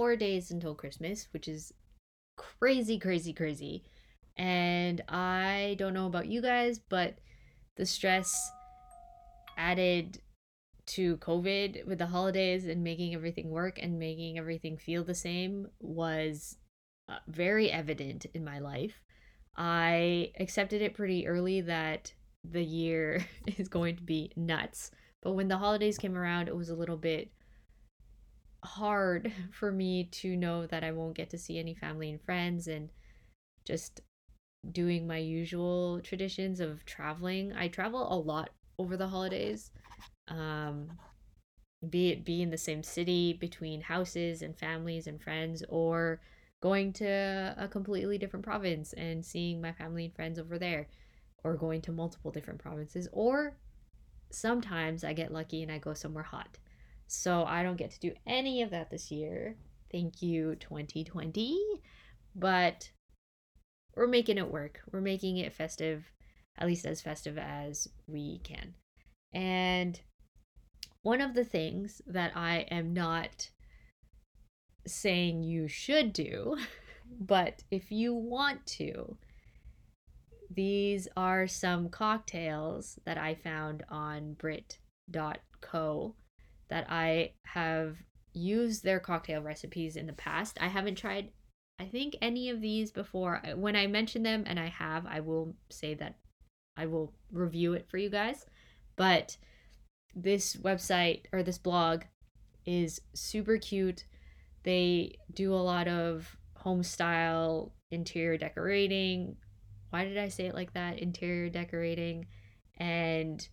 four days until Christmas, which is crazy, crazy, crazy. And I don't know about you guys, but the stress added to COVID with the holidays and making everything work and making everything feel the same was uh, very evident in my life. I accepted it pretty early that the year is going to be nuts. But when the holidays came around, it was a little bit hard for me to know that I won't get to see any family and friends and just doing my usual traditions of traveling. I travel a lot over the holidays. Um be it be in the same city between houses and families and friends or going to a completely different province and seeing my family and friends over there or going to multiple different provinces or sometimes I get lucky and I go somewhere hot. So I don't get to do any of that this year. Thank you 2020. But we're making it work. We're making it festive, at least as festive as we can. And one of the things that I am not saying you should do, but if you want to, these are some cocktails that I found on Brit.co that I have used their cocktail recipes in the past. I haven't tried, I think, any of these before. When I mention them, and I have, I will say that I will review it for you guys. But this website or this blog is super cute. They do a lot of home style interior decorating. Why did I say it like that? Interior decorating. And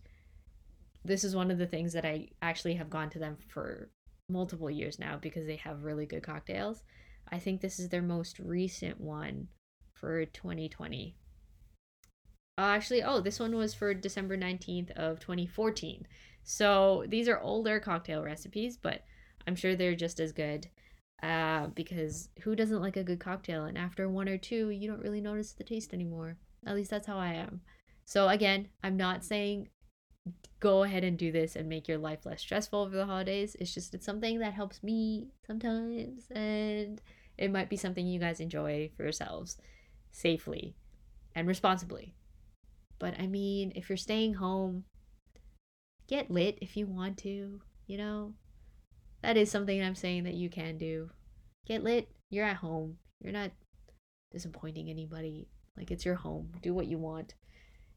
this is one of the things that I actually have gone to them for multiple years now because they have really good cocktails. I think this is their most recent one for 2020. Uh, actually, oh, this one was for December 19th of 2014. So these are older cocktail recipes, but I'm sure they're just as good. Uh, because who doesn't like a good cocktail? And after one or two, you don't really notice the taste anymore. At least that's how I am. So again, I'm not saying go ahead and do this and make your life less stressful over the holidays. It's just it's something that helps me sometimes and it might be something you guys enjoy for yourselves safely and responsibly. But I mean, if you're staying home, get lit if you want to, you know? That is something I'm saying that you can do. Get lit. You're at home. You're not disappointing anybody. Like it's your home. Do what you want.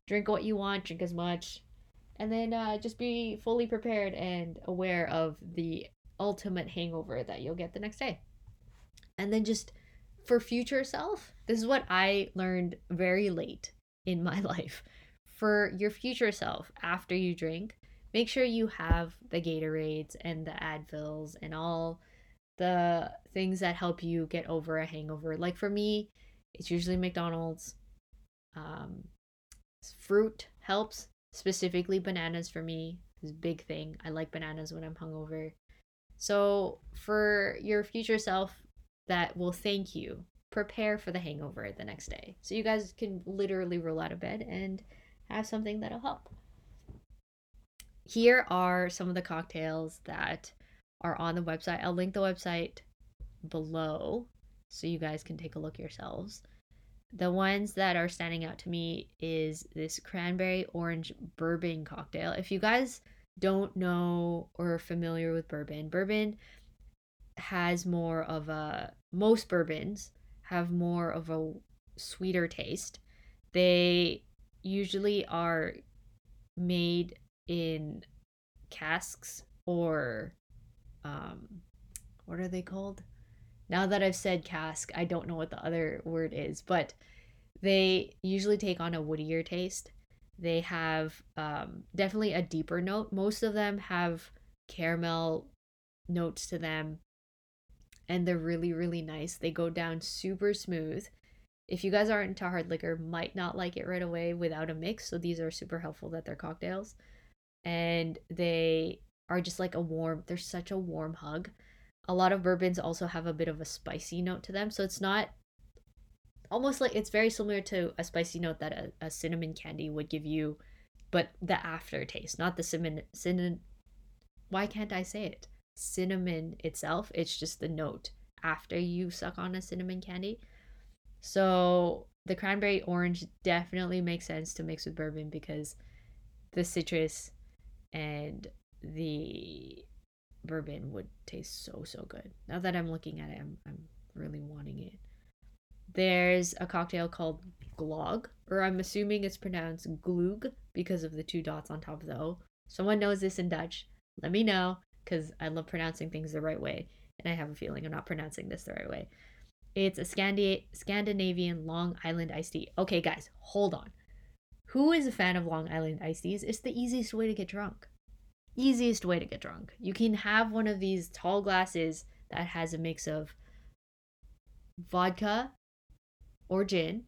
Drink what you want, drink as much and then uh, just be fully prepared and aware of the ultimate hangover that you'll get the next day. And then just for future self this is what i learned very late in my life. For your future self after you drink make sure you have the gatorades and the advils and all the things that help you get over a hangover. Like for me it's usually mcdonald's. Um, fruit helps specifically bananas for me is a big thing. I like bananas when I'm hungover. So for your future self that will thank you, prepare for the hangover the next day. So you guys can literally roll out of bed and have something that'll help. Here are some of the cocktails that are on the website. I'll link the website below so you guys can take a look yourselves. The ones that are standing out to me is this cranberry orange bourbon cocktail. If you guys don't know or are familiar with bourbon, bourbon has more of a most bourbons have more of a sweeter taste. They usually are made in casks or um what are they called? Now that I've said cask, I don't know what the other word is, but they usually take on a woodier taste. They have um, definitely a deeper note. Most of them have caramel notes to them, and they're really, really nice. They go down super smooth. If you guys aren't into hard liquor, might not like it right away without a mix. So these are super helpful that they're cocktails, and they are just like a warm. They're such a warm hug a lot of bourbons also have a bit of a spicy note to them so it's not almost like it's very similar to a spicy note that a, a cinnamon candy would give you but the aftertaste not the cinnamon cinnamon why can't i say it cinnamon itself it's just the note after you suck on a cinnamon candy. So the cranberry orange definitely makes sense to mix with bourbon because the citrus and the bourbon would taste so so good. Now that I'm looking at it, I'm I'm really wanting it. There's a cocktail called Glog, or I'm assuming it's pronounced Glug because of the two dots on top of the O. Someone knows this in Dutch. Let me know because I love pronouncing things the right way, and I have a feeling I'm not pronouncing this the right way. It's a Scandi- Scandinavian Long Island iced tea. Okay, guys, hold on. Who is a fan of Long Island iced teas? It's the easiest way to get drunk. Easiest way to get drunk. You can have one of these tall glasses that has a mix of vodka or gin,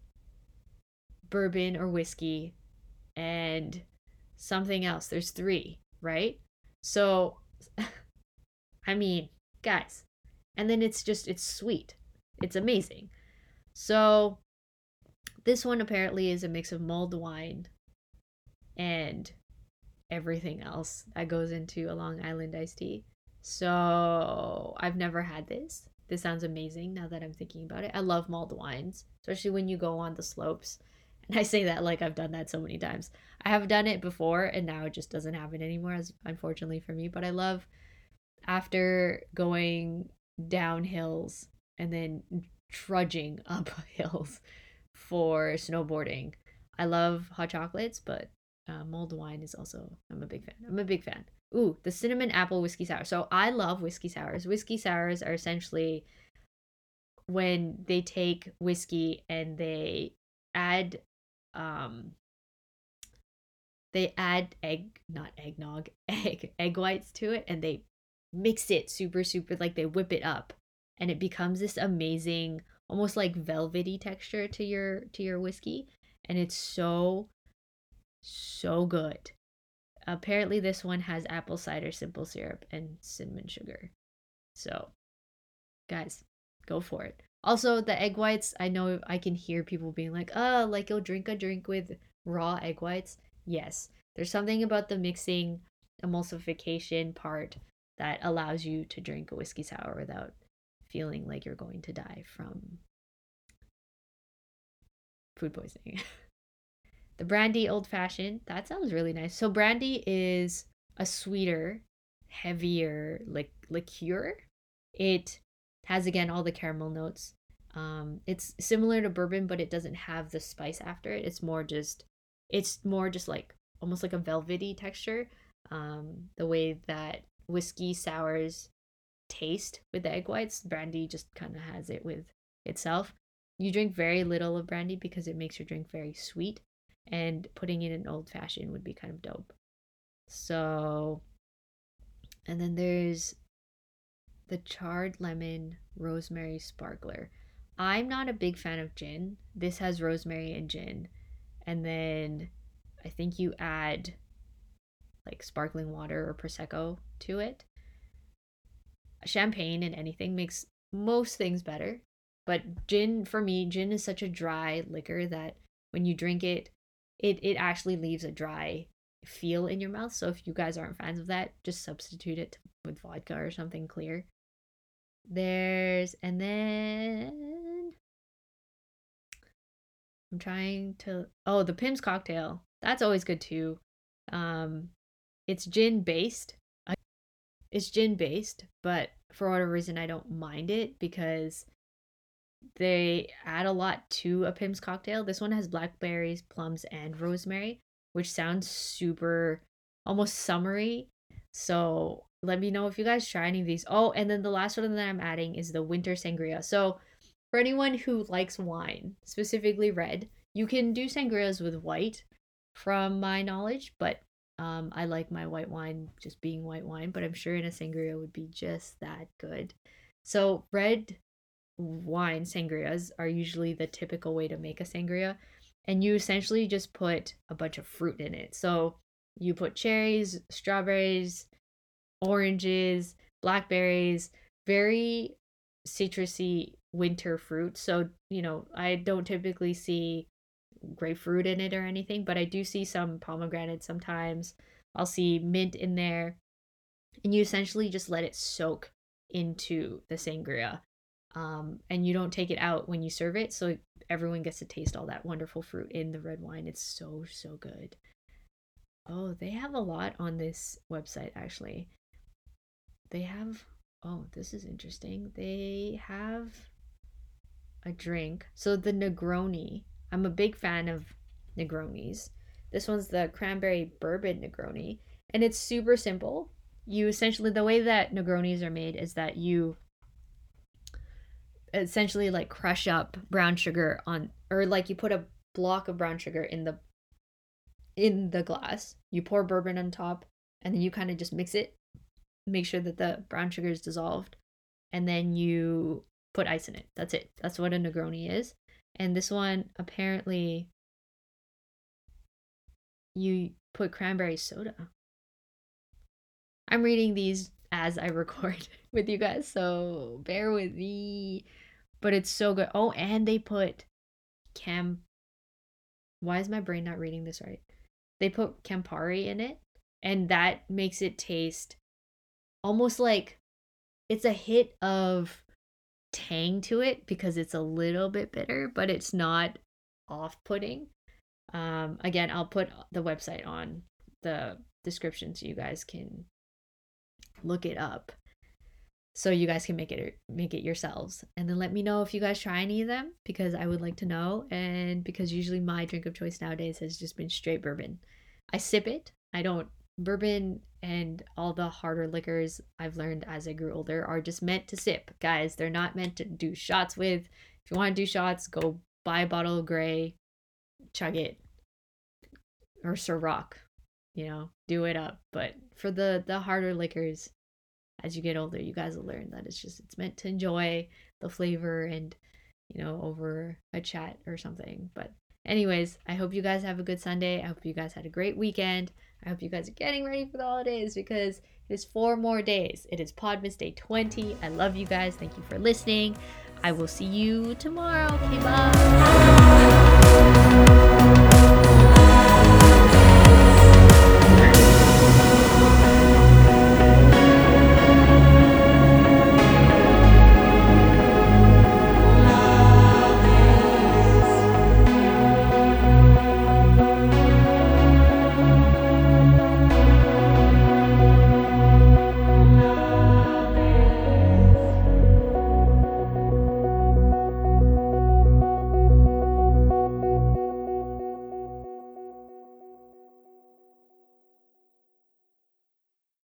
bourbon or whiskey, and something else. There's three, right? So, I mean, guys, and then it's just, it's sweet. It's amazing. So, this one apparently is a mix of mulled wine and everything else that goes into a Long Island iced tea. So, I've never had this. This sounds amazing now that I'm thinking about it. I love mulled wines, especially when you go on the slopes. And I say that like I've done that so many times. I have done it before and now it just doesn't happen anymore, as unfortunately for me. But I love after going down hills and then trudging up hills for snowboarding. I love hot chocolates, but uh, mulled wine is also I'm a big fan. I'm a big fan. Ooh, the cinnamon apple whiskey sour. So I love whiskey sours. Whiskey sours are essentially when they take whiskey and they add um they add egg not eggnog egg egg whites to it and they mix it super super like they whip it up and it becomes this amazing almost like velvety texture to your to your whiskey and it's so so good. Apparently this one has apple cider simple syrup and cinnamon sugar. So guys go for it. Also the egg whites i know i can hear people being like oh like you'll drink a drink with raw egg whites? Yes there's something about the mixing emulsification part that allows you to drink a whiskey sour without feeling like you're going to die from food poisoning The brandy old fashioned, that sounds really nice. So brandy is a sweeter, heavier like liqueur. It has again all the caramel notes. Um, it's similar to bourbon, but it doesn't have the spice after it. It's more just, it's more just like almost like a velvety texture. Um, the way that whiskey sours taste with the egg whites, brandy just kind of has it with itself. You drink very little of brandy because it makes your drink very sweet and putting in an old fashioned would be kind of dope. So, and then there's the charred lemon rosemary sparkler. I'm not a big fan of gin. This has rosemary and gin. And then I think you add like sparkling water or prosecco to it. Champagne and anything makes most things better, but gin for me, gin is such a dry liquor that when you drink it, it it actually leaves a dry feel in your mouth. So if you guys aren't fans of that, just substitute it with vodka or something clear. There's and then I'm trying to oh the Pimm's cocktail. That's always good too. Um it's gin based. It's gin based, but for whatever reason I don't mind it because they add a lot to a Pimm's cocktail. This one has blackberries, plums, and rosemary, which sounds super almost summery. So let me know if you guys try any of these. Oh, and then the last one that I'm adding is the winter sangria. So for anyone who likes wine, specifically red, you can do sangrias with white from my knowledge, but um, I like my white wine just being white wine, but I'm sure in a sangria would be just that good. So red wine sangrias are usually the typical way to make a sangria. And you essentially just put a bunch of fruit in it. So you put cherries strawberries oranges blackberries very citrusy winter fruit. So you know i don't typically see grapefruit in it or anything but i do see some pomegranate sometimes. I'll see mint in there. And you essentially just let it soak into the sangria Um, and you don't take it out when you serve it, so everyone gets to taste all that wonderful fruit in the red wine. It's so so good. Oh, they have a lot on this website actually. They have oh, this is interesting. They have a drink. So the Negroni. I'm a big fan of Negronis. This one's the cranberry bourbon Negroni, and it's super simple. You essentially the way that Negronis are made is that you essentially like crush up brown sugar on or like you put a block of brown sugar in the in the glass. You pour bourbon on top and then you kind of just mix it. Make sure that the brown sugar is dissolved and then you put ice in it. That's it. That's what a Negroni is. And this one apparently you put cranberry soda. I'm reading these as I record with you guys, so bear with me. But it's so good. Oh, and they put Cam. Why is my brain not reading this right? They put Campari in it, and that makes it taste almost like it's a hit of tang to it because it's a little bit bitter, but it's not off putting. Um, again, I'll put the website on the description so you guys can look it up so you guys can make it make it yourselves. And then let me know if you guys try any of them because i would like to know. And because usually my drink of choice nowadays has just been straight bourbon. I sip it. I don't bourbon and all the harder liquors i've learned as i grew older are just meant to sip guys. They're not meant to do shots with. If you want to do shots go buy a bottle of gray chug it or Ciroc, you know, do it up. But for the the harder liquors, as you get older, you guys will learn that it's just it's meant to enjoy the flavor and you know over a chat or something. But anyways, I hope you guys have a good Sunday. I hope you guys had a great weekend. I hope you guys are getting ready for the holidays because it is four more days. It is Podmas Day 20. I love you guys. Thank you for listening. I will see you tomorrow. Okay, bye.